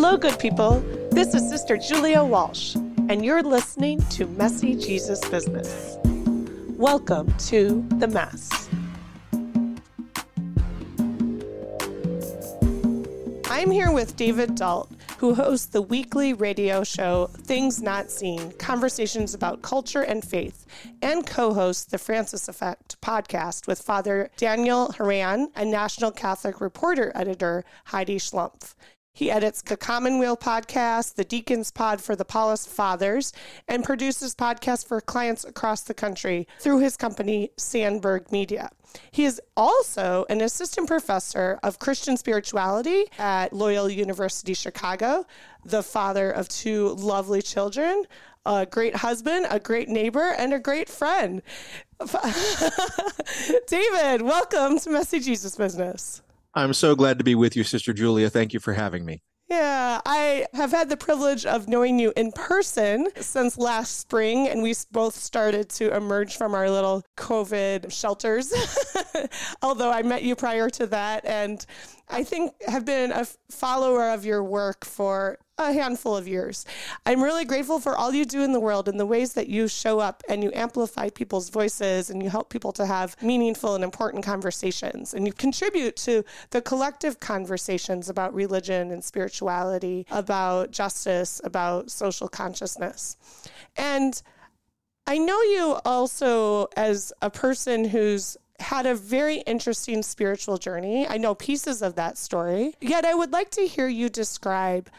Hello, good people. This is Sister Julia Walsh, and you're listening to Messy Jesus Business. Welcome to the Mess. I'm here with David Dault, who hosts the weekly radio show Things Not Seen Conversations about Culture and Faith, and co hosts the Francis Effect podcast with Father Daniel Horan and National Catholic Reporter editor Heidi Schlumpf. He edits the Commonweal podcast, the Deacons Pod for the Paulist Fathers, and produces podcasts for clients across the country through his company, Sandberg Media. He is also an assistant professor of Christian spirituality at Loyola University Chicago, the father of two lovely children, a great husband, a great neighbor, and a great friend. David, welcome to Messy Jesus Business. I'm so glad to be with you, Sister Julia. Thank you for having me. Yeah, I have had the privilege of knowing you in person since last spring, and we both started to emerge from our little COVID shelters. Although I met you prior to that, and I think have been a follower of your work for a handful of years. I'm really grateful for all you do in the world and the ways that you show up and you amplify people's voices and you help people to have meaningful and important conversations. And you contribute to the collective conversations about religion and spirituality, about justice, about social consciousness. And I know you also as a person who's had a very interesting spiritual journey. I know pieces of that story. Yet I would like to hear you describe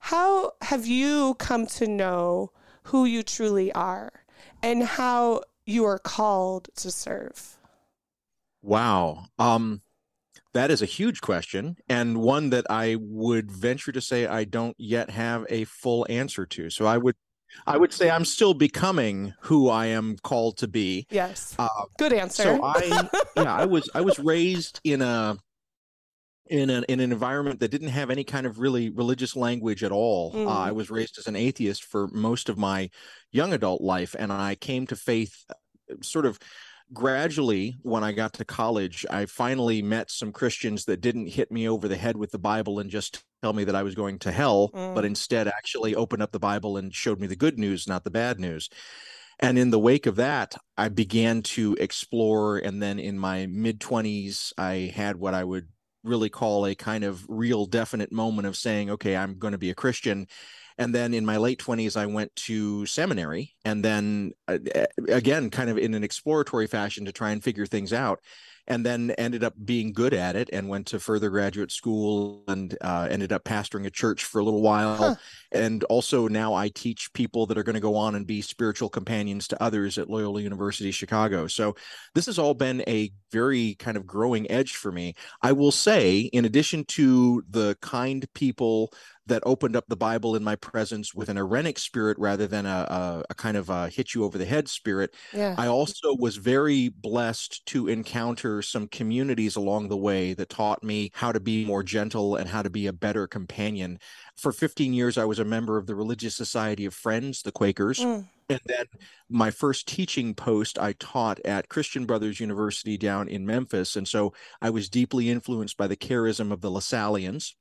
how have you come to know who you truly are and how you are called to serve? Wow. Um that is a huge question and one that I would venture to say I don't yet have a full answer to. So I would I would say I'm still becoming who I am called to be. Yes. Uh, Good answer. So I yeah, I was I was raised in a in an in an environment that didn't have any kind of really religious language at all. Mm. Uh, I was raised as an atheist for most of my young adult life, and I came to faith uh, sort of gradually when I got to college. I finally met some Christians that didn't hit me over the head with the Bible and just tell me that I was going to hell, mm. but instead actually opened up the Bible and showed me the good news, not the bad news. And in the wake of that, I began to explore. And then in my mid 20s, I had what I would really call a kind of real definite moment of saying, okay, I'm going to be a Christian. And then in my late 20s, I went to seminary and then uh, again, kind of in an exploratory fashion to try and figure things out and then ended up being good at it and went to further graduate school and uh, ended up pastoring a church for a little while. Huh. And also now I teach people that are going to go on and be spiritual companions to others at Loyola University Chicago. So this has all been a very kind of growing edge for me. I will say, in addition to the kind people that opened up the Bible in my presence with an Irenic spirit rather than a, a, a kind of a hit you over the head spirit. Yeah. I also was very blessed to encounter some communities along the way that taught me how to be more gentle and how to be a better companion. For 15 years, I was a member of the Religious Society of Friends, the Quakers. Mm. And then my first teaching post I taught at Christian Brothers University down in Memphis. And so I was deeply influenced by the charism of the Lasallians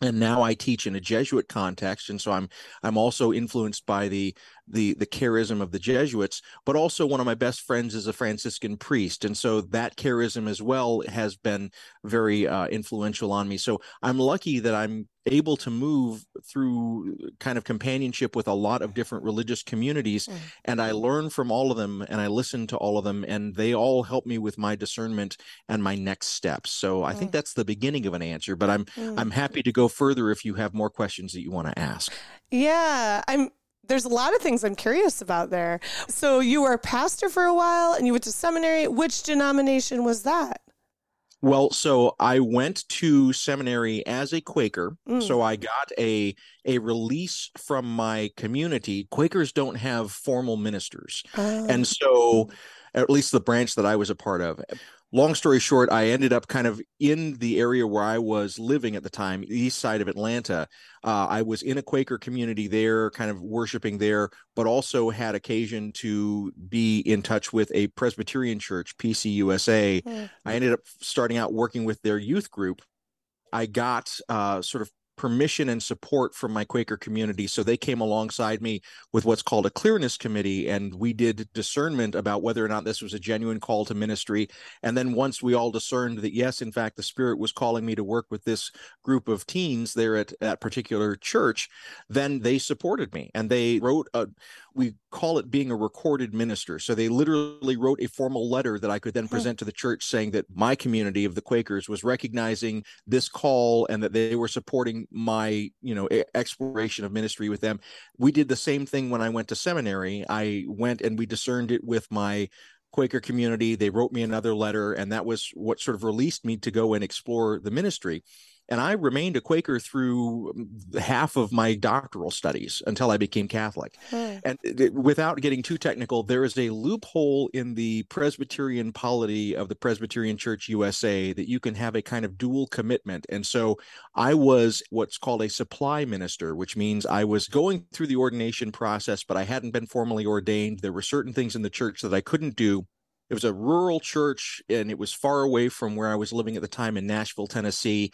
and now I teach in a Jesuit context, and so I'm I'm also influenced by the the the charism of the Jesuits, but also one of my best friends is a Franciscan priest, and so that charism as well has been very uh, influential on me. So I'm lucky that I'm able to move through kind of companionship with a lot of different religious communities mm. and i learn from all of them and i listen to all of them and they all help me with my discernment and my next steps so i think mm. that's the beginning of an answer but i'm mm. i'm happy to go further if you have more questions that you want to ask yeah i'm there's a lot of things I'm curious about there. So you were a pastor for a while and you went to seminary. Which denomination was that? Well, so I went to seminary as a Quaker. Mm. So I got a a release from my community. Quakers don't have formal ministers. Oh. And so at least the branch that I was a part of long story short, I ended up kind of in the area where I was living at the time, east side of Atlanta. Uh, I was in a Quaker community there, kind of worshiping there, but also had occasion to be in touch with a Presbyterian church, PCUSA. Mm. I ended up starting out working with their youth group. I got uh, sort of permission and support from my Quaker community. So they came alongside me with what's called a clearness committee, and we did discernment about whether or not this was a genuine call to ministry. And then once we all discerned that, yes, in fact, the Spirit was calling me to work with this group of teens there at that particular church, then they supported me and they wrote a we call it being a recorded minister. So they literally wrote a formal letter that I could then hmm. present to the church saying that my community of the Quakers was recognizing this call and that they were supporting my, you know, exploration of ministry with them. We did the same thing when I went to seminary. I went and we discerned it with my Quaker community. They wrote me another letter, and that was what sort of released me to go and explore the ministry. And I remained a Quaker through um, half of my doctoral studies until I became Catholic. Hmm. And it, without getting too technical, there is a loophole in the Presbyterian polity of the Presbyterian Church USA that you can have a kind of dual commitment. And so I was what's called a supply minister, which means I was going through the ordination process, but I hadn't been formally ordained. There were certain things in the church that I couldn't do it was a rural church and it was far away from where I was living at the time in Nashville, Tennessee.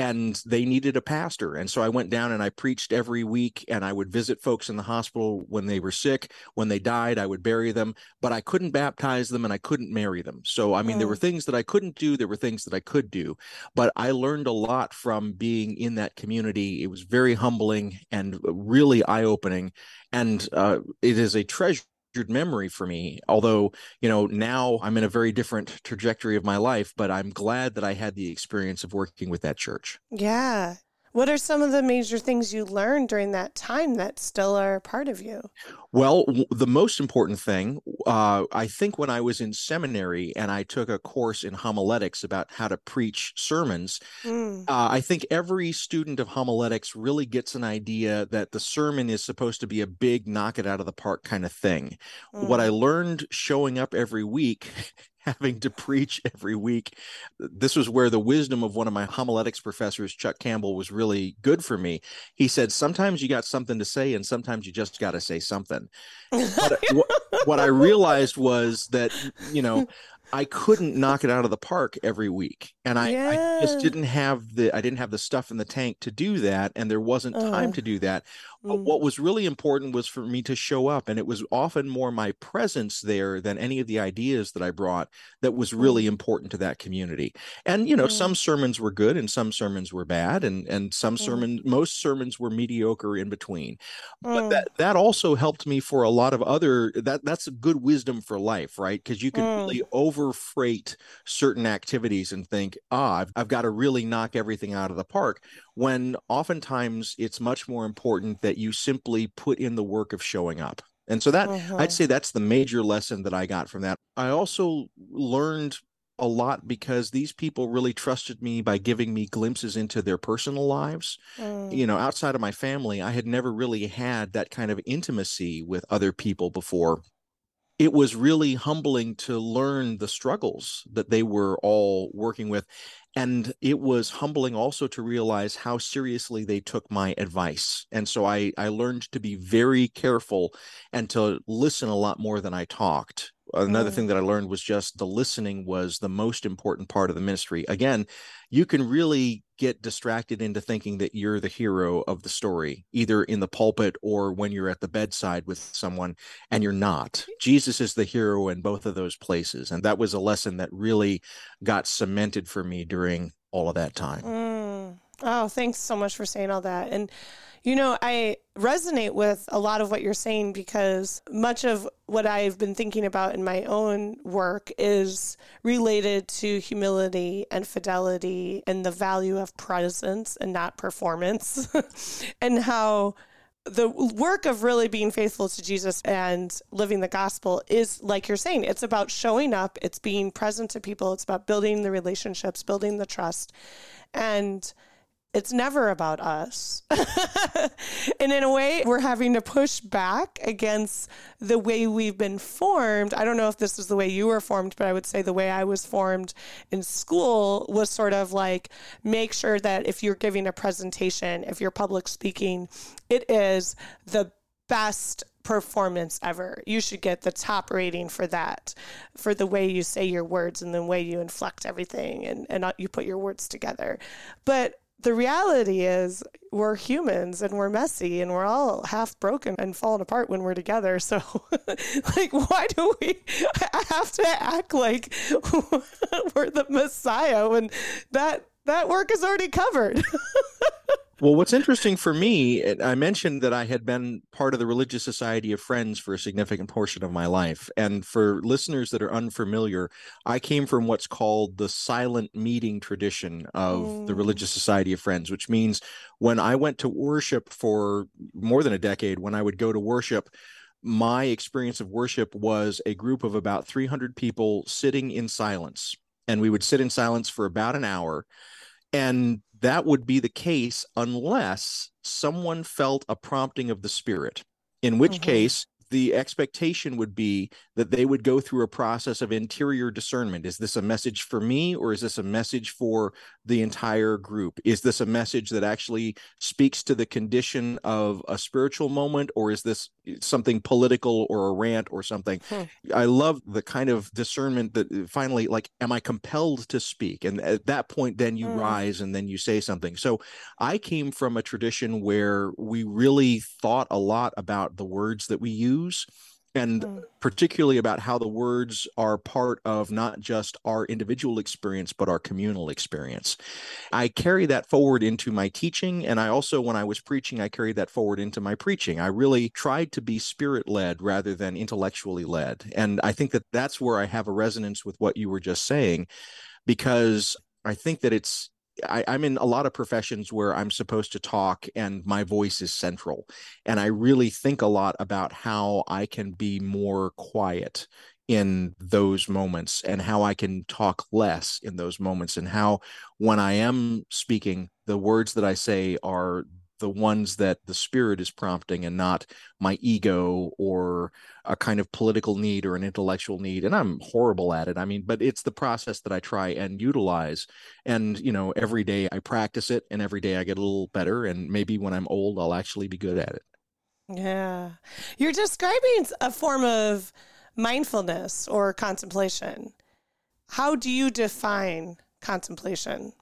And they needed a pastor. And so I went down and I preached every week and I would visit folks in the hospital when they were sick. When they died, I would bury them, but I couldn't baptize them and I couldn't marry them. So, I mean, mm. there were mm. things that I couldn't do, there were things that I could do, but I learned a lot from being in that community. It was very humbling and really eye opening. And uh, it is a treasure memory for me although you know now i'm in a very different trajectory of my life but i'm glad that i had the experience of working with that church. Yeah what are some of the major things you learned during that time that still are part of you? Well, the most important thing, uh, I think, when I was in seminary and I took a course in homiletics about how to preach sermons, mm. uh, I think every student of homiletics really gets an idea that the sermon is supposed to be a big knock it out of the park kind of thing. Mm. What I mm. learned showing up every week having to preach every week. This was where the wisdom of one of my homiletics professors, Chuck Campbell, was really good for me. He said, Sometimes you got something to say, and sometimes you just got to say something. what, what I realized was that, you know, I couldn't knock it out of the park every week. And I, yeah. I, just didn't have the I didn't have the stuff in the tank to do that. And there wasn't time uh. to do that. But mm. what was really important was for me to show up. And it was often more my presence there than any of the ideas that I brought that was really mm. important to that community. And you know, some sermons were good and some sermons were bad, and and some sermons most sermons were mediocre in between. But that that also helped me for a lot of other that that's a good wisdom for life, right? Because you can really over freight certain activities and think, ah, I've, I've got to really knock everything out of the park. When oftentimes it's much more important that you simply put in the work of showing up. And so that uh-huh. I'd say that's the major lesson that I got from that. I also learned a lot because these people really trusted me by giving me glimpses into their personal lives. Mm. You know, outside of my family, I had never really had that kind of intimacy with other people before it was really humbling to learn the struggles that they were all working with. And it was humbling also to realize how seriously they took my advice. And so I, I learned to be very careful and to listen a lot more than I talked another mm. thing that I learned was just the listening was the most important part of the ministry. Again, you can really get distracted into thinking that you're the hero of the story, either in the pulpit or when you're at the bedside with someone, and you're not. Jesus is the hero in both of those places. And that was a lesson that really got cemented for me during all of that time. Mm. Oh, thanks so much for saying all that. And you know, I resonate with a lot of what you're saying because much of what I've been thinking about in my own work is related to humility and fidelity and the value of presence and not performance, and how the work of really being faithful to Jesus and living the gospel is like you're saying, it's about showing up, it's being present to people, it's about building the relationships, building the trust. And it's never about us. and in a way, we're having to push back against the way we've been formed. I don't know if this is the way you were formed, but I would say the way I was formed in school was sort of like make sure that if you're giving a presentation, if you're public speaking, it is the best performance ever. You should get the top rating for that, for the way you say your words and the way you inflect everything and, and uh, you put your words together. But the reality is we're humans and we're messy and we're all half broken and falling apart when we're together. So, like, why do we have to act like we're the Messiah when that that work is already covered? Well, what's interesting for me, I mentioned that I had been part of the Religious Society of Friends for a significant portion of my life. And for listeners that are unfamiliar, I came from what's called the silent meeting tradition of mm. the Religious Society of Friends, which means when I went to worship for more than a decade, when I would go to worship, my experience of worship was a group of about 300 people sitting in silence. And we would sit in silence for about an hour. And that would be the case unless someone felt a prompting of the spirit, in which mm-hmm. case the expectation would be that they would go through a process of interior discernment. Is this a message for me or is this a message for the entire group? Is this a message that actually speaks to the condition of a spiritual moment or is this something political or a rant or something? Hmm. I love the kind of discernment that uh, finally, like, am I compelled to speak? And at that point, then you hmm. rise and then you say something. So I came from a tradition where we really thought a lot about the words that we use use and mm. particularly about how the words are part of not just our individual experience but our communal experience i carry that forward into my teaching and i also when i was preaching i carried that forward into my preaching i really tried to be spirit led rather than intellectually led and i think that that's where i have a resonance with what you were just saying because i think that it's I, am in a lot of professions where I'm supposed to talk and my voice is central. And I really think a lot about how I can be more quiet in those moments and how I can talk less in those moments and how when I am speaking, the words that I say are the ones that the spirit is prompting and not my ego or a kind of political need or an intellectual need. And i'm horrible at it. I mean but it's the process that i try and utilize. And you know every day i practice it and every day i get a little better. And maybe when i'm old i'll actually be good at it. Yeah. You're describing a form of mindfulness or contemplation. How do you define contemplation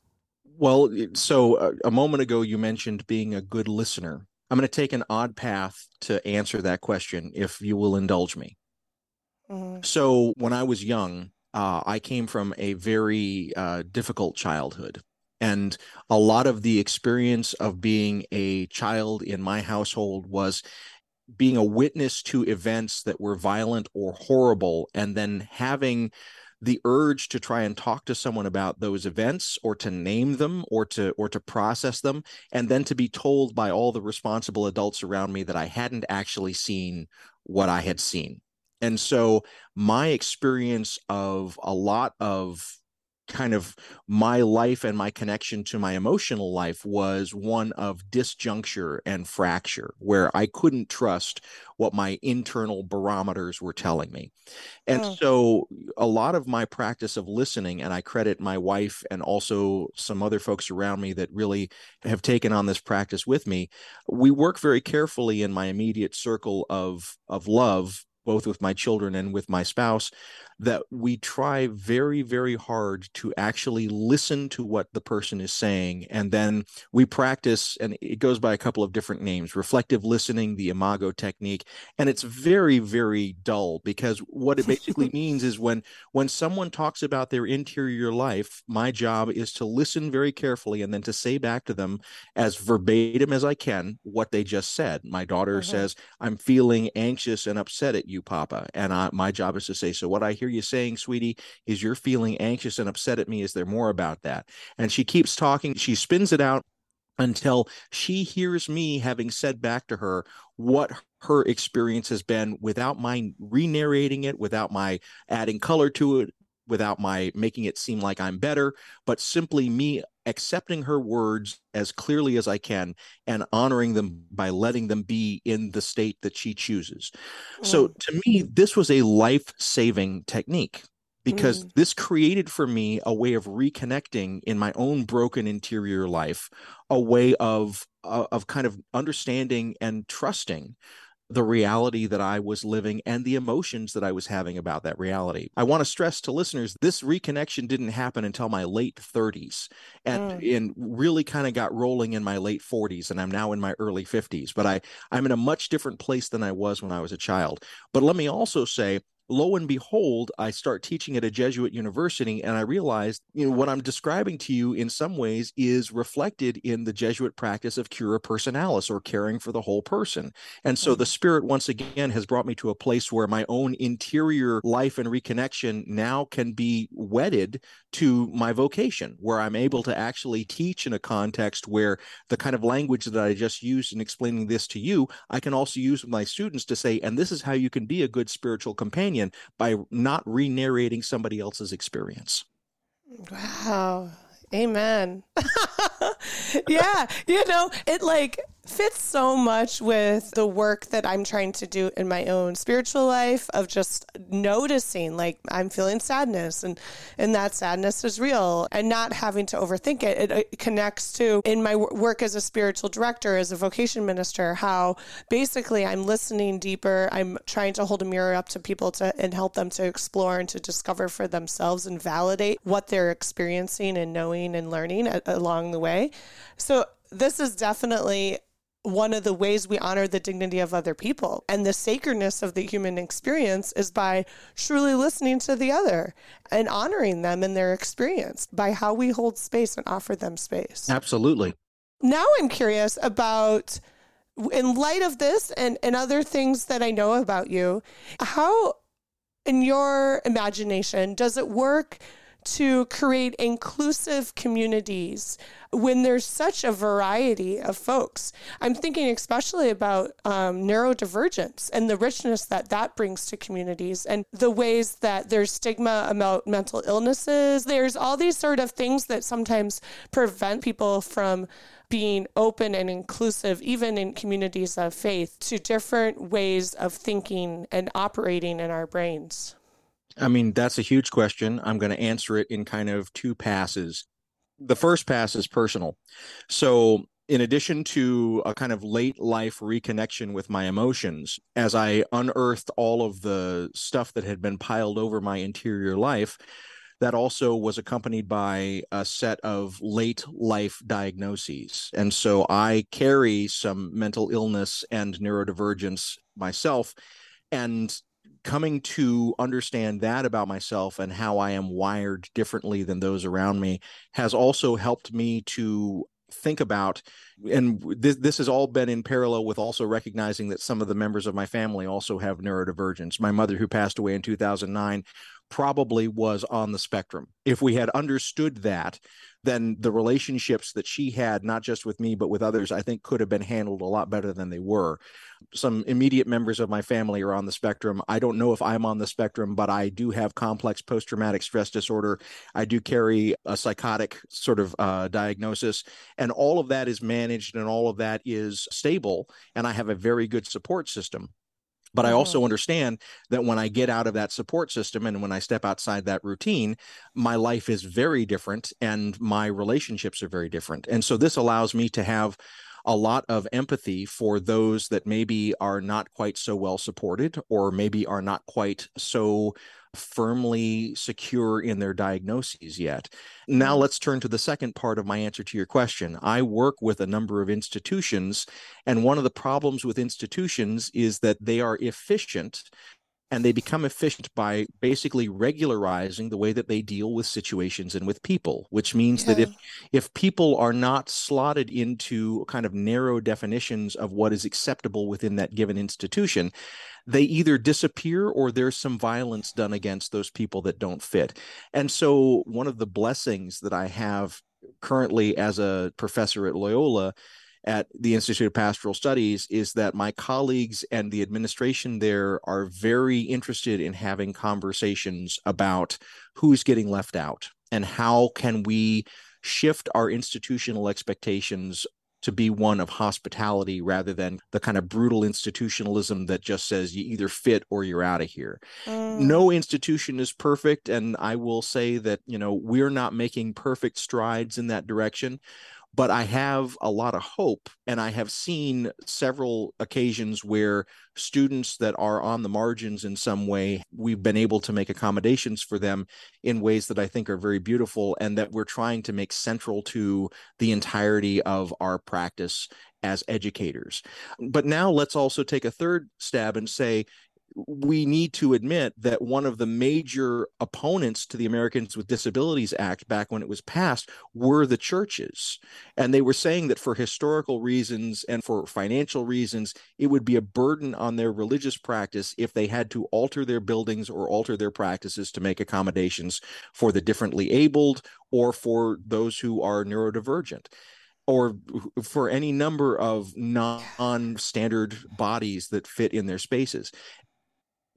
well, so a, uh, a moment ago you mentioned being a good listener. I'm going to take an odd path to answer that question, if you will indulge me. Mm-hmm. So, when I was young, uh, I came from a very uh, difficult childhood. And a lot of the experience of being a child in my household was being a witness to events that were violent or horrible, and then having the urge to try and talk to someone about those events or to name them or to or to process them and then to be told by all the responsible adults around me that I hadn't actually seen what I had seen. And so my experience of a lot of kind of my life and my connection to my emotional life was one of disjuncture and fracture, where I couldn't trust what my internal barometers were telling me. And oh. so a lot of my practice of listening, and I credit my wife and also some other folks around me that really have taken on this practice with me, we work very carefully in my immediate circle of of love both with my children and with my spouse that we try very very hard to actually listen to what the person is saying and then we practice and it goes by a couple of different names reflective listening the imago technique and it's very very dull because what it basically means is when when someone talks about their interior life my job is to listen very carefully and then to say back to them as verbatim as i can what they just said my daughter mm-hmm. says i'm feeling anxious and upset at you papa and I, my job is to say so what i hear hear you saying, sweetie, is you're feeling anxious and upset at me. Is there more about that? And she keeps talking. She spins it out until she hears me having said back to her what her experience has been without my re-narrating it, without my adding color to it, without my making it seem like I'm better, but simply me accepting her words as clearly as I can and honoring them by letting them be in the state that she chooses. Mm. So to me, this was a life saving technique because mm. this created for me a way of reconnecting in my own broken interior life, a way of uh, of kind of understanding and trusting the reality that I was living and the emotions that I was having about that reality. I want to stress to listeners this reconnection didn't happen until my late 30s and, mm. and really kind of got rolling in my late 40s and I'm now in my early 50s but I I'm in a much different place than I was when I was a child. But let me also say lo and behold, I start teaching at a Jesuit university, and I realized, you know, what I'm describing to you in some ways is reflected in the Jesuit practice of cura personalis or caring for the whole person. And so mm-hmm. the Spirit, once again, has brought me to a place where my own interior life and reconnection now can be wedded to my vocation, where I'm able to actually teach in a context where the kind of language that I just used in explaining this to you, I can also use with my students to say, and this is how you can be a good spiritual companion opinion by not re narrating somebody else's experience. Wow. Amen. yeah. You know, it like fits so much with the work that I'm trying to do in my own spiritual life of just noticing like I'm feeling sadness and and that sadness is real and not having to overthink it. It, it connects to in my work as a spiritual director as a vocation minister how basically I'm listening deeper. I'm trying to hold a mirror up to people to and help them to explore and to discover for themselves and validate what they're experiencing and knowing and learning along the way. So this is definitely one of the ways we honor the dignity of other people and the sacredness of the human experience is by truly listening to the other and honoring them in their experience by how we hold space and offer them space. Absolutely. Now I'm curious about in light of this and, and other things that I know about you, how in your imagination does it work to create inclusive communities when there's such a variety of folks. I'm thinking especially about um, neurodivergence and the richness that that brings to communities and the ways that there's stigma about mental illnesses. There's all these sort of things that sometimes prevent people from being open and inclusive, even in communities of faith, to different ways of thinking and operating in our brains. I mean, that's a huge question. I'm going to answer it in kind of two passes. The first pass is personal. So, in addition to a kind of late life reconnection with my emotions, as I unearthed all of the stuff that had been piled over my interior life, that also was accompanied by a set of late life diagnoses. And so I carry some mental illness and neurodivergence myself. And coming to understand that about myself and how I am wired differently than those around me has also helped me to think about and this this has all been in parallel with also recognizing that some of the members of my family also have neurodivergence. My mother who passed away in 2009 probably was on the spectrum. If we had understood that, then the relationships that she had, not just with me, but with others, I think could have been handled a lot better than they were. Some immediate members of my family are on the spectrum. I don't know if I'm on the spectrum, but I do have complex post traumatic stress disorder. I do carry a psychotic sort of uh, diagnosis, and all of that is managed and all of that is stable. And I have a very good support system. But I also mm-hmm. understand that when I get out of that support system and when I step outside that routine, my life is very different and my relationships are very different. And so this allows me to have a lot of empathy for those that maybe are not quite so well supported or maybe are not quite so firmly secure in their diagnoses yet. Now, mm-hmm. let's turn to the second part of my answer to your question. I work with a number of institutions, and one of the problems with institutions is that they are efficient and they become efficient by basically regularizing the way that they deal with situations and with people which means yeah. that if if people are not slotted into kind of narrow definitions of what is acceptable within that given institution they either disappear or there's some violence done against those people that don't fit and so one of the blessings that i have currently as a professor at loyola at the Institute of Pastoral Studies is that my colleagues and the administration there are very interested in having conversations about who's getting left out and how can we shift our institutional expectations to be one of hospitality rather than the kind of brutal institutionalism that just says you either fit or you're out of here. Mm. No institution is perfect and I will say that, you know, we're not making perfect strides in that direction, but I have a lot of hope. And I have seen several occasions where students that are on the margins in some way, we've been able to make accommodations for them in ways that I think are very beautiful and that we're trying to make central to the entirety of our practice as educators. But now let's also take a third stab and say, we need to admit that one of the major opponents to the Americans with Disabilities Act back when it was passed were the churches. And they were saying that for historical reasons and for financial reasons, it would be a burden on their religious practice if they had to alter their buildings or alter their practices to make accommodations for the differently abled or for those who are neurodivergent or for any number of non-standard bodies that fit in their spaces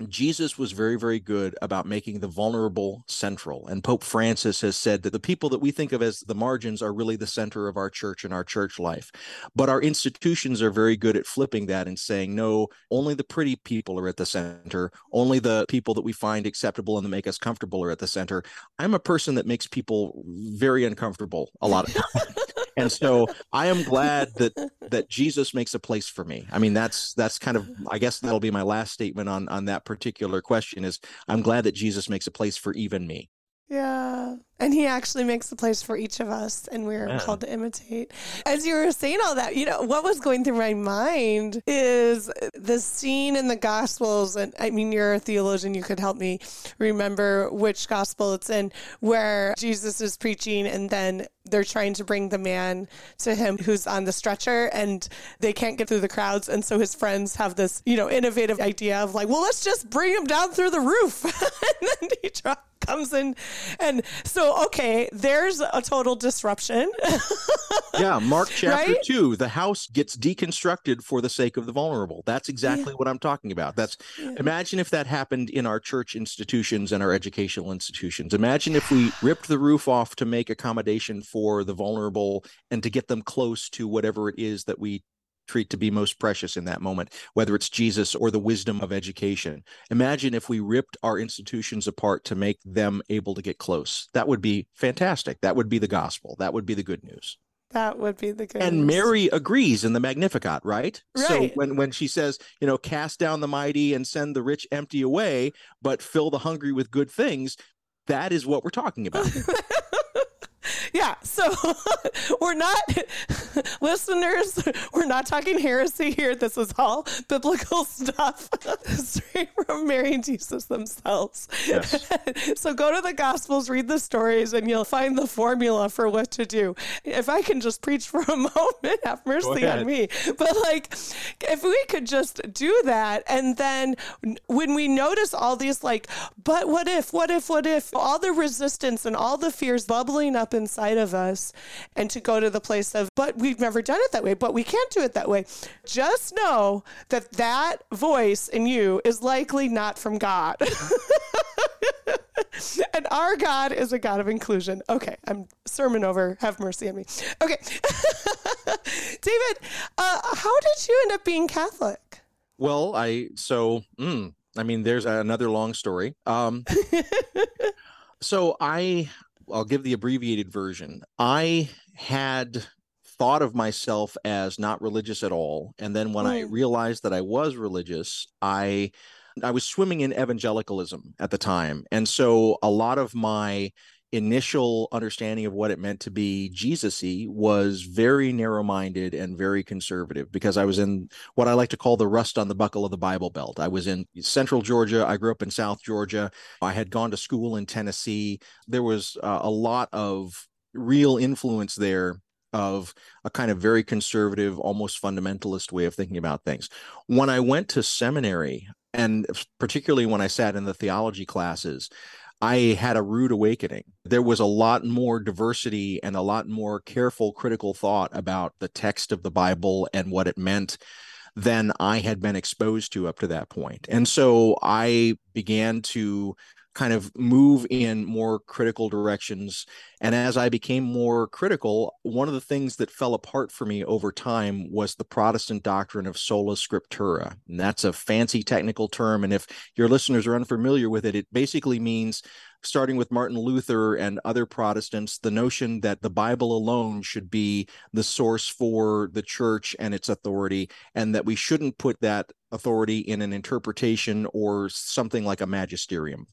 Jesus was very, very good about making the vulnerable central. And Pope Francis has said that the people that we think of as the margins are really the center of our church and our church life. But our institutions are very good at flipping that and saying, no, only the pretty people are at the center. Only the people that we find acceptable and that make us comfortable are at the center. I'm a person that makes people very uncomfortable a lot of times and so I am glad that that Jesus makes a place for me. I mean, that's that's kind of I guess that'll be my last statement on on that particular question. Is I'm glad that Jesus makes a place for even me. Yeah. And he actually makes a place for each of us, and we're yeah. called to imitate. As you were saying all that, you know, what was going through my mind is the scene in the Gospels. And I mean, you're a theologian, you could help me remember which Gospel it's in, where Jesus is preaching, and then they're trying to bring the man to him who's on the stretcher and they can't get through the crowds and so his friends have this you know innovative idea of like well let's just bring him down through the roof and then he comes in and so okay, there's a total disruption. yeah, Mark chapter right? 2, the house gets deconstructed for the sake of the vulnerable. That's exactly yeah. what I'm talking about. That's yeah. imagine if that happened in our church institutions and our educational institutions. Imagine if we ripped the roof off to make accommodation for the vulnerable and to get them close to whatever it is that we treat to be most precious in that moment, whether it's Jesus or the wisdom of education. Imagine if we ripped our institutions apart to make them able to get close. That would be fantastic. That would be the gospel. That would be the good news. That would be the good. And Mary agrees in the Magnificat, right? Right. So when when she says, you know, cast down the mighty and send the rich empty away, but fill the hungry with good things, that is what we're talking about. yeah. So we're not listeners. We're not talking heresy here. This is all biblical stuff straight from Mary and Jesus themselves. Yes. so go to the Gospels, read the stories, and you'll find the formula for what to do. If I can just preach for a moment, have mercy on me. But like, if we could just do that, and then when we notice all these, like, but what if, what if, what if, all the resistance and all the fears bubbling up inside of us and to go to the place of, but we've never done it that way, but we can't do it that way. Just know that that voice in you is likely not from God. and our God is a God of inclusion. Okay, I'm sermon over. Have mercy on me. Okay. David, uh, how did you end up being Catholic? Well, I, so, mm, I mean, there's another long story. Um, so I I'll give the abbreviated version. I had thought of myself as not religious at all, and then when mm. I realized that I was religious, I I was swimming in evangelicalism at the time, and so a lot of my initial understanding of what it meant to be Jesusy was very narrow minded and very conservative because I was in what I like to call the rust on the buckle of the Bible Belt. I was in central Georgia. I grew up in South Georgia. I had gone to school in Tennessee. There was uh, a lot of real influence there of a kind of very conservative, almost fundamentalist way of thinking about things. When I went to seminary, and particularly when I sat in the theology classes, I had a rude awakening. There was a lot more diversity and a lot more careful critical thought about the text of the Bible and what it meant than I had been exposed to up to that point. And so I began to kind of move in more critical directions. And as I became more critical, one of the things that fell apart for me over time was the Protestant doctrine of sola scriptura. And that's a fancy technical term. And if your listeners are unfamiliar with it, it basically means starting with Martin Luther and other Protestants, the notion that the Bible alone should be the source for the church and its authority, and that we shouldn't put that authority in an interpretation or something like a magisterium.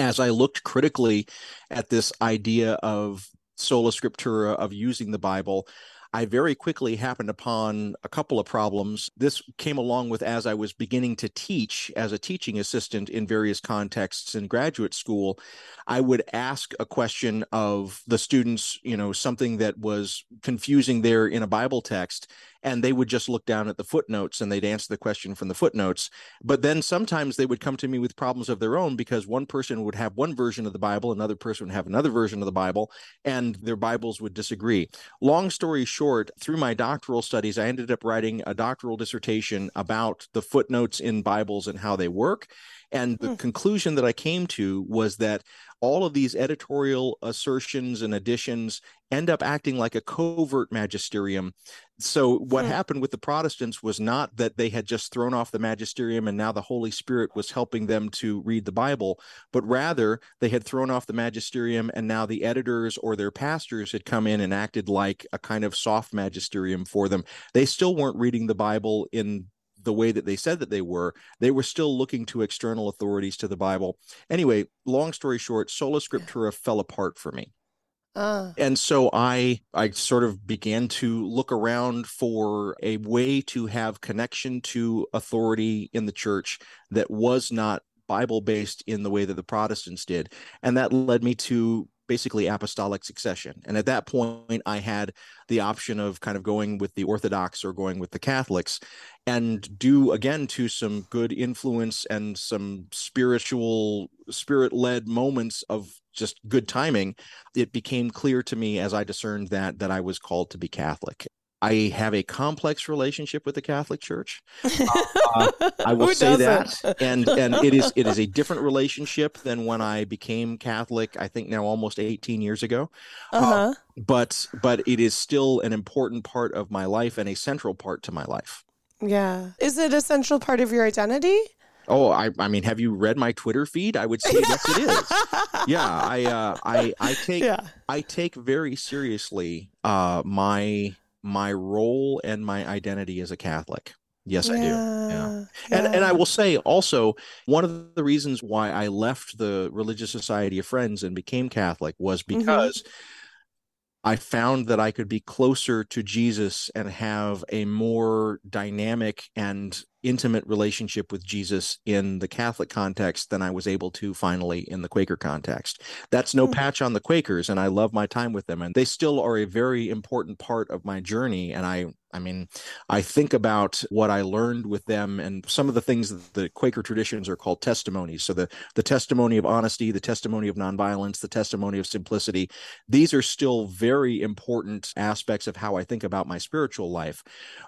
As I looked critically at this idea of sola scriptura, of using the Bible, I very quickly happened upon a couple of problems. This came along with as I was beginning to teach as a teaching assistant in various contexts in graduate school. I would ask a question of the students, you know, something that was confusing there in a Bible text and they would just look down at the footnotes and they'd answer the question from the footnotes. But then sometimes they would come to me with problems of their own because one person would have one version of the Bible, another person would have another version of the Bible, and their Bibles would disagree. Long story short, through my doctoral studies, I ended up writing a doctoral dissertation about the footnotes in Bibles and how they work. And the mm. conclusion that I came to was that all of these editorial assertions and additions end up acting like a covert magisterium. So, what hmm. happened with the Protestants was not that they had just thrown off the magisterium and now the Holy Spirit was helping them to read the Bible, but rather they had thrown off the magisterium and now the editors or their pastors had come in and acted like a kind of soft magisterium for them. They still weren't reading the Bible in the way that they said that they were, they were still looking to external authorities to the Bible. Anyway, long story short, sola scriptura fell apart for me. Uh. And so I I sort of began to look around for a way to have connection to authority in the church that was not Bible based in the way that the Protestants did. And that led me to basically apostolic succession. And at that point, I had the option of kind of going with the Orthodox or going with the Catholics and due again to some good influence and some spiritual, spirit led moments of just good timing, it became clear to me as I discerned that that I was called to be Catholic. I have a complex relationship with the Catholic Church. Uh, I will say doesn't? that, and and it is it is a different relationship than when I became Catholic. I think now almost eighteen years ago. Uh, uh-huh. Uh, but but it is still an important part of my life and a central part to my life. Yeah, is it a central part of your identity? Oh, I, I mean, have you read my Twitter feed? I would say yes, it is. Yeah, I, uh, I, I take, yeah. I take very seriously uh, my my role and my identity as a Catholic. Yes, yeah, I do. Yeah. yeah. And and I will say also one of the reasons why I left the Religious Society of Friends and became Catholic was mm-hmm. because mm-hmm. I found that I could be closer to Jesus and have a more dynamic and intimate relationship with Jesus in the Catholic context than I was able to finally in the Quaker context. That's no mm-hmm. patch on the Quakers, and I love my time with them, and they still are a very important part of my journey. And I, I mean, I think about what I learned with them, and some of the things that the Quaker traditions are called testimonies. So the the testimony of honesty, the testimony of nonviolence, the testimony of simplicity. These are still very important aspects of how I think about my spiritual life,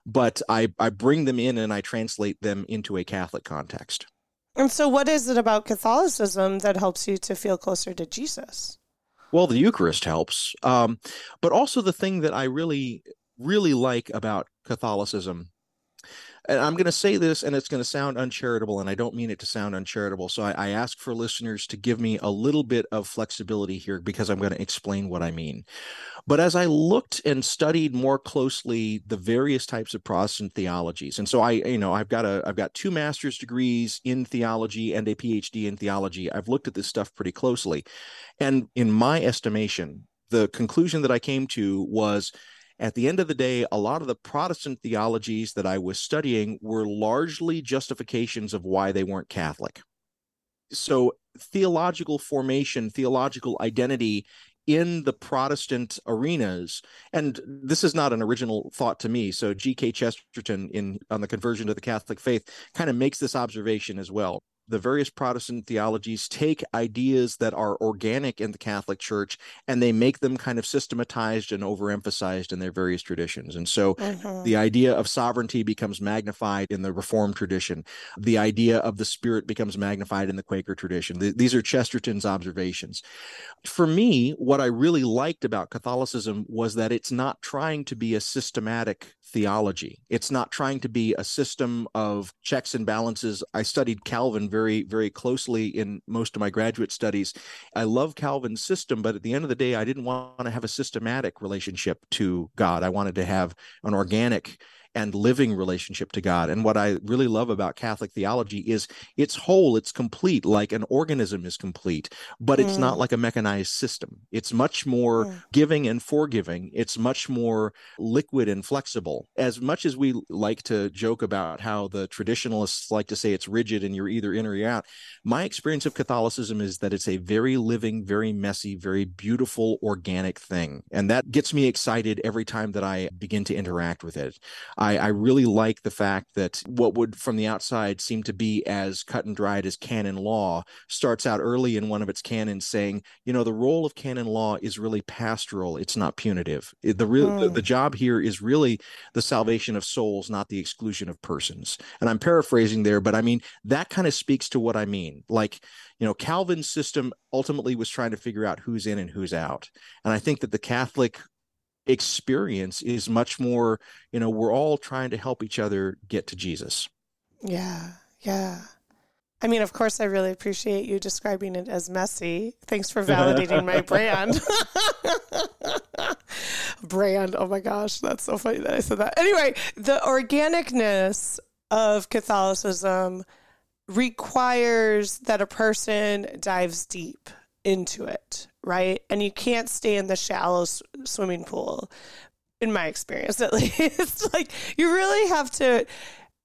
but I I bring them in and I translate translate them into a Catholic context. And so, what is it about Catholicism that helps you to feel closer to Jesus? Well, the Eucharist helps. Um, but also, the thing that I really, really like about Catholicism and I'm going to say this, and it's going to sound uncharitable, and I don't mean it to sound uncharitable. So I, I, ask for listeners to give me a little bit of flexibility here because I'm going to explain what I mean. But as I looked and studied more closely the various types of Protestant theologies, and so I, you know, I've got a, I've got two master's degrees in theology and a PhD in theology. I've looked at this stuff pretty closely, and in my estimation, the conclusion that I came to was at the end of the day, a lot of the Protestant theologies that I was studying were largely justifications of why they weren't Catholic. So, theological formation, theological identity in the Protestant arenas, and this is not an original thought to me. So, G.K. Chesterton, in on the conversion to the Catholic faith, kind of makes this observation as well the various Protestant theologies take ideas that are organic in the Catholic Church and they make them kind of systematized and overemphasized in their various traditions. And so mm-hmm. the idea of sovereignty becomes magnified in the Reformed tradition. The idea of the Spirit becomes magnified in the Quaker tradition. these are Chesterton's observations. For me, what I really liked about Catholicism was that it's not trying to be a systematic theology. It's not trying to be a system of checks and balances. I studied Calvin very, very very closely in most of my graduate studies. I love Calvin's system, but at the end of the day, I didn't want to have a systematic relationship to God. I wanted to have an organic and living relationship to God. And what I really love about Catholic theology is it's whole, it's complete, like an organism is complete, but it's mm. not like a mechanized system. It's much more mm. giving and forgiving. It's much more liquid and flexible. As much as we like to joke about how the traditionalists like to say it's rigid and you're either in or you're out, my experience of Catholicism is that it's a very living, very messy, very beautiful, organic thing. And that gets me excited every time that I begin to interact with it. I, I really like the fact that what would from the outside seem to be as cut and dried as canon law starts out early in one of its canons saying, you know, the role of canon law is really pastoral, it's not punitive. The real mm. the, the job here is really the salvation of souls, not the exclusion of persons. And I'm paraphrasing there, but I mean that kind of speaks to what I mean. Like, you know, Calvin's system ultimately was trying to figure out who's in and who's out. And I think that the Catholic experience is much more, you know, we're all trying to help each other get to Jesus. Yeah. Yeah. I mean, of course, I really appreciate you describing it as messy. Thanks for validating my brand. brand. Oh my gosh, that's so funny that I said that. Anyway, the organicness of Catholicism requires that a person dives deep into it, right? And you can't stay in the shallow s- swimming pool, in my experience at least. like you really have to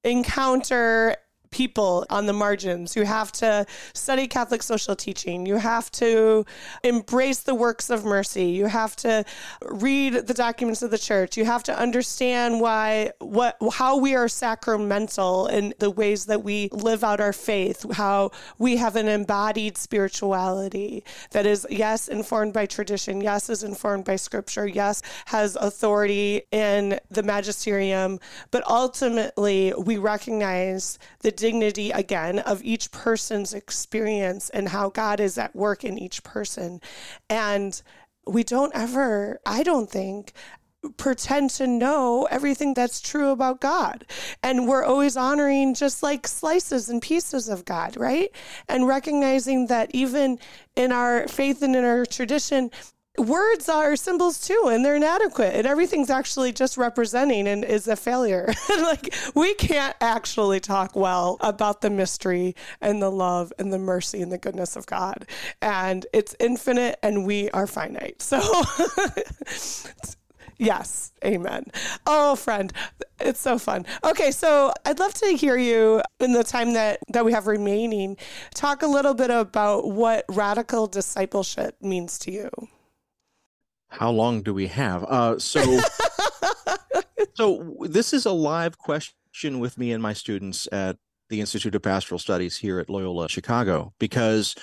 encounter people on the margins. You have to study Catholic social teaching. You have to embrace the works of mercy. You have to read the documents of the church. You have to understand why what how we are sacramental in the ways that we live out our faith, how we have an embodied spirituality that is yes informed by tradition, yes is informed by scripture, yes has authority in the magisterium, but ultimately we recognize the dignity again of each person's experience and how God is at work in each person. And we don't ever, I don't think, pretend to know everything that's true about God. And we're always honoring just like slices and pieces of God, right? And recognizing that even in our faith and in our tradition, words are symbols too and they're inadequate and everything's actually just representing and is a failure like we can't actually talk well about the mystery and the love and the mercy and the goodness of god and it's infinite and we are finite so Yes, amen. Oh, friend, it's so fun. Okay, so I'd love to hear you in the time that, that we have remaining talk a little bit about what radical discipleship means to you how long do we have? Uh, so, so this is a live question with me and my students at the Institute of Pastoral Studies here at Loyola Chicago because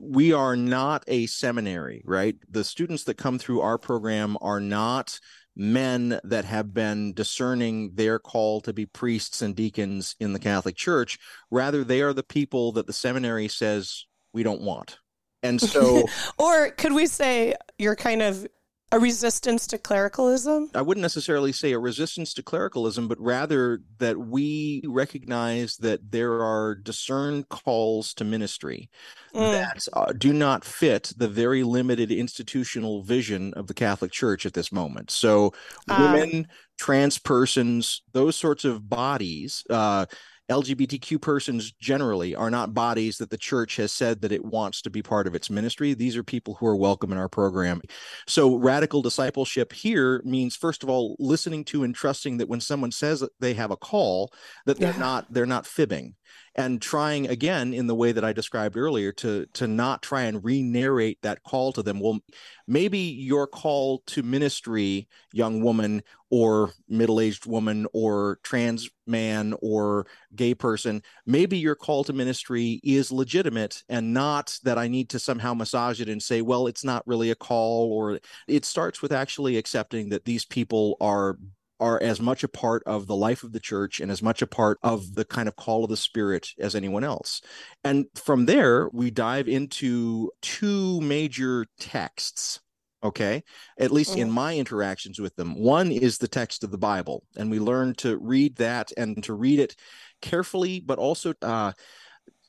we are not a seminary, right? The students that come through our program are not men that have been discerning their call to be priests and deacons in the Catholic Church. Rather, they are the people that the seminary says we don't want. And so, or could we say you're kind of a resistance to clericalism? I wouldn't necessarily say a resistance to clericalism, but rather that we recognize that there are discerned calls to ministry mm. that uh, do not fit the very limited institutional vision of the Catholic Church at this moment. So, uh, women, trans persons, those sorts of bodies, uh, LGBTQ persons generally are not bodies that the church has said that it wants to be part of its ministry. These are people who are welcome in our program. So, radical discipleship here means, first of all, listening to and trusting that when someone says they have a call, that they're yeah. not they're not fibbing and trying again in the way that I described earlier to to not try and re-narrate that call to them. Well, maybe your call to ministry, young woman, or middle-aged woman or trans man or gay person maybe your call to ministry is legitimate and not that i need to somehow massage it and say well it's not really a call or it starts with actually accepting that these people are are as much a part of the life of the church and as much a part of the kind of call of the spirit as anyone else. And from there, we dive into two major texts okay at least mm. in my interactions with them one is the text of the bible and we learn to read that and to read it carefully but also uh,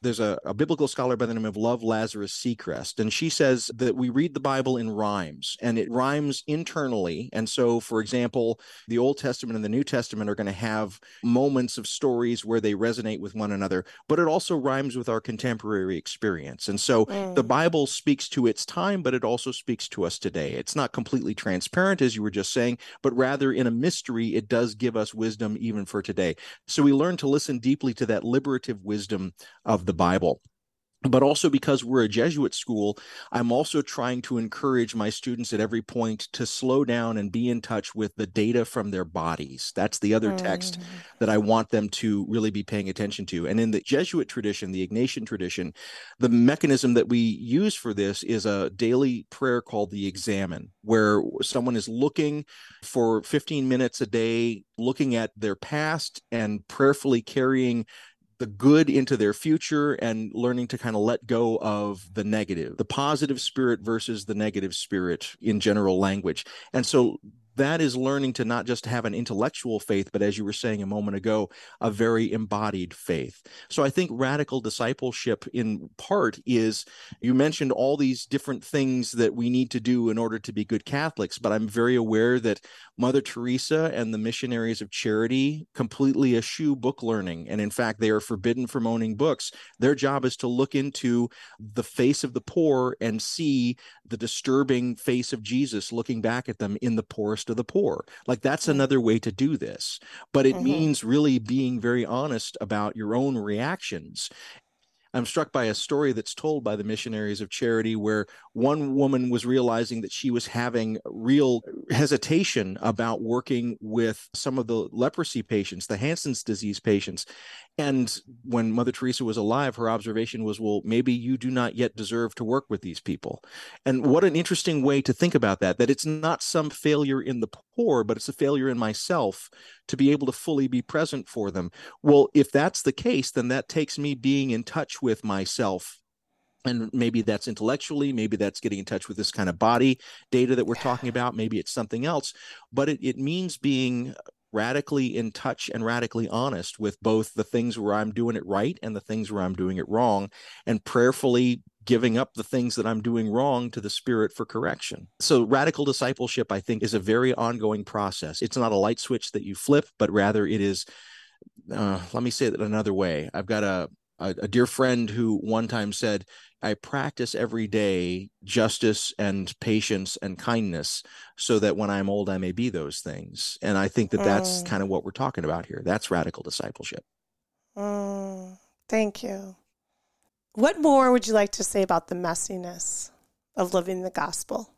there's a, a, biblical scholar by the name of Love Lazarus Sechrest, and she says that we read the Bible in rhymes, and it rhymes internally. And so, for example, the Old Testament and the New Testament are going to have moments of stories where they resonate with one another, but it also rhymes with our contemporary experience. And so, mm. the Bible speaks to its time, but it also speaks to us today. It's not completely transparent, as you were just saying, but rather in a mystery, it does give us wisdom even for today. So, we learn to listen deeply to that liberative wisdom of the Bible but also because we're a Jesuit school, I'm also trying to encourage my students at every point to slow down and be in touch with the data from their bodies. That's the other text mm. that I want them to really be paying attention to. And in the Jesuit tradition, the Ignatian tradition, the mechanism that we use for this is a daily prayer called the Examen, where someone is looking for 15 minutes a day, looking at their past and prayerfully carrying the good into their future and learning to kind of let go of the negative, the positive spirit versus the negative spirit in general language. And so that is learning to not just have an intellectual faith, but as you were saying a moment ago, a very embodied faith. So I think radical discipleship, in part, is you mentioned all these different things that we need to do in order to be good Catholics, but I'm very aware that Mother Teresa and the missionaries of charity completely eschew book learning. And in fact, they are forbidden from owning books. Their job is to look into the face of the poor and see the disturbing face of Jesus looking back at them in the poorest of the poor. Like that's another way to do this. But it mm-hmm. means really being very honest about your own reactions I'm struck by a story that's told by the missionaries of charity where one woman was realizing that she was having real hesitation about working with some of the leprosy patients, the Hansen's disease patients. And when Mother Teresa was alive, her observation was, well, maybe you do not yet deserve to work with these people. And what an interesting way to think about that, that it's not some failure in the poor, but it's a failure in myself to be able to fully be present for them. Well, if that's the case, then that takes me being in touch with myself and maybe that's intellectually maybe that's getting in touch with this kind of body data that we're talking about maybe it's something else but it, it means being radically in touch and radically honest with both the things where I'm doing it right and the things where I'm doing it wrong, and prayerfully giving up the things that I'm doing wrong to the Spirit for correction. So, radical discipleship, I think, is a very ongoing process. It's not a light switch that you flip, but rather it is. Uh, let me say it another way. I've got a, a, a dear friend who one time said, I practice every day justice and patience and kindness so that when I'm old, I may be those things. And I think that that's mm. kind of what we're talking about here. That's radical discipleship. Mm. Thank you. What more would you like to say about the messiness of living the gospel?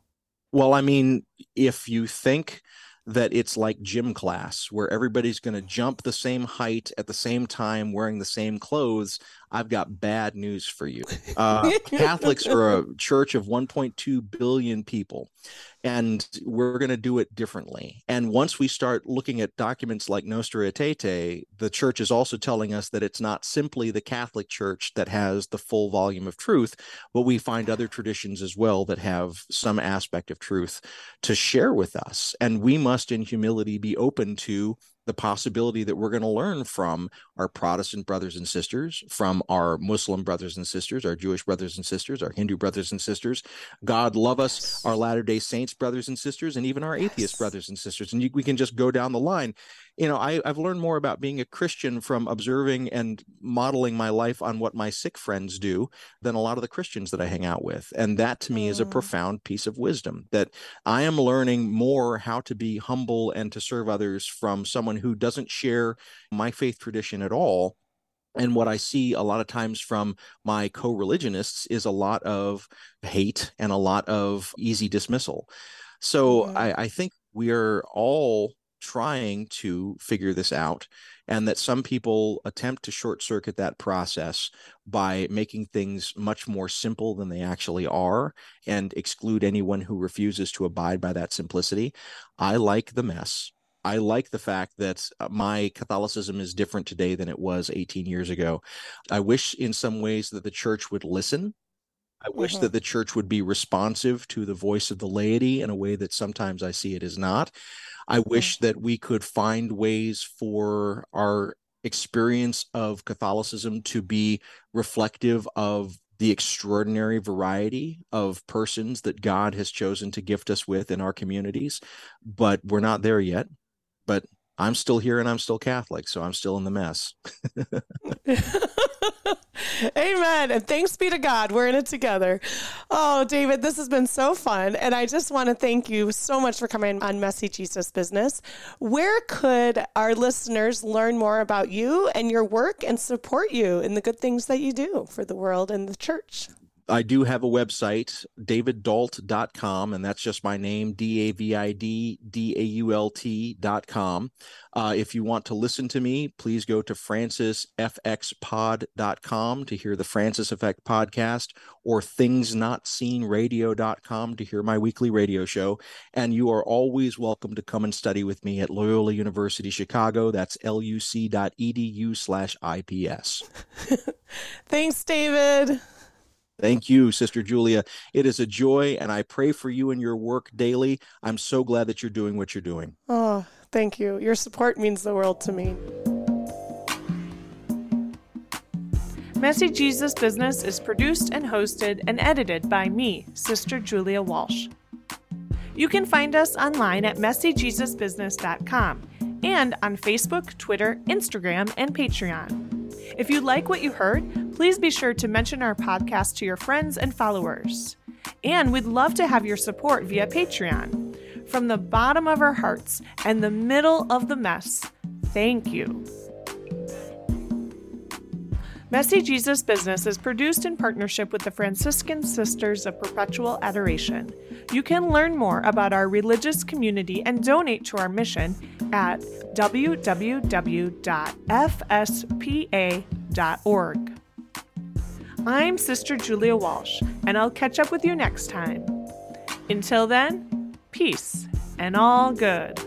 Well, I mean, if you think that it's like gym class where everybody's going to jump the same height at the same time wearing the same clothes I've got bad news for you. Uh, Catholics are a church of 1.2 billion people, and we're going to do it differently. And once we start looking at documents like Nostra Aetate, the church is also telling us that it's not simply the Catholic Church that has the full volume of truth, but we find other traditions as well that have some aspect of truth to share with us. And we must, in humility, be open to the possibility that we're going to learn from our Protestant brothers and sisters, from our Muslim brothers and sisters, our Jewish brothers and sisters, our Hindu brothers and sisters. God love us, our Latter day Saints brothers and sisters, and even our yes. atheist brothers and sisters. And you, we can just go down the line you know I, have learned more about being a christian from observing and modeling my life on what my Sikh friends do than a lot of the christians that i hang out with and that to me mm. is a mm. profound piece of wisdom that i am learning more how to be humble and to serve others from someone who doesn't share my faith tradition at all and what I see a lot of times from my co religionists is a lot of hate and a lot of easy dismissal. So mm. I, I think we are all trying to figure this out and that some people attempt to short circuit that process by making things much more simple than they actually are and exclude anyone who refuses to abide by that simplicity. I like the mess. I like the fact that uh, my Catholicism is different today than it was 18 years ago. I wish in some ways that the church would listen. I wish mm-hmm. that the church would be responsive to the voice of the laity in a way that sometimes I see it is not. I wish that we could find ways for our experience of Catholicism to be reflective of the extraordinary variety of persons that God has chosen to gift us with in our communities. But we're not there yet. But I'm still here and I'm still Catholic, so I'm still in the mess. Amen. And thanks be to God. We're in it together. Oh, David, this has been so fun. And I just want to thank you so much for coming on Messy Jesus Business. Where could our listeners learn more about you and your work and support you in the good things that you do for the world and the church? I do have a website, daviddault.com, and that's just my name, D A V I D D A U L T.com. Uh, if you want to listen to me, please go to francisfxpod.com to hear the Francis Effect podcast or thingsnotseenradio.com to hear my weekly radio show. And you are always welcome to come and study with me at Loyola University Chicago. That's luc.edu slash IPS. Thanks, David. Thank you, Sister Julia. It is a joy, and I pray for you and your work daily. I'm so glad that you're doing what you're doing. Oh, thank you. Your support means the world to me. Messy Jesus Business is produced and hosted and edited by me, Sister Julia Walsh. You can find us online at messyjesusbusiness.com and on Facebook, Twitter, Instagram, and Patreon. If you like what you heard, please be sure to mention our podcast to your friends and followers. And we'd love to have your support via Patreon. From the bottom of our hearts and the middle of the mess, thank you. Messy Jesus Business is produced in partnership with the Franciscan Sisters of Perpetual Adoration. You can learn more about our religious community and donate to our mission at www.fspa.org. I'm Sister Julia Walsh, and I'll catch up with you next time. Until then, peace and all good.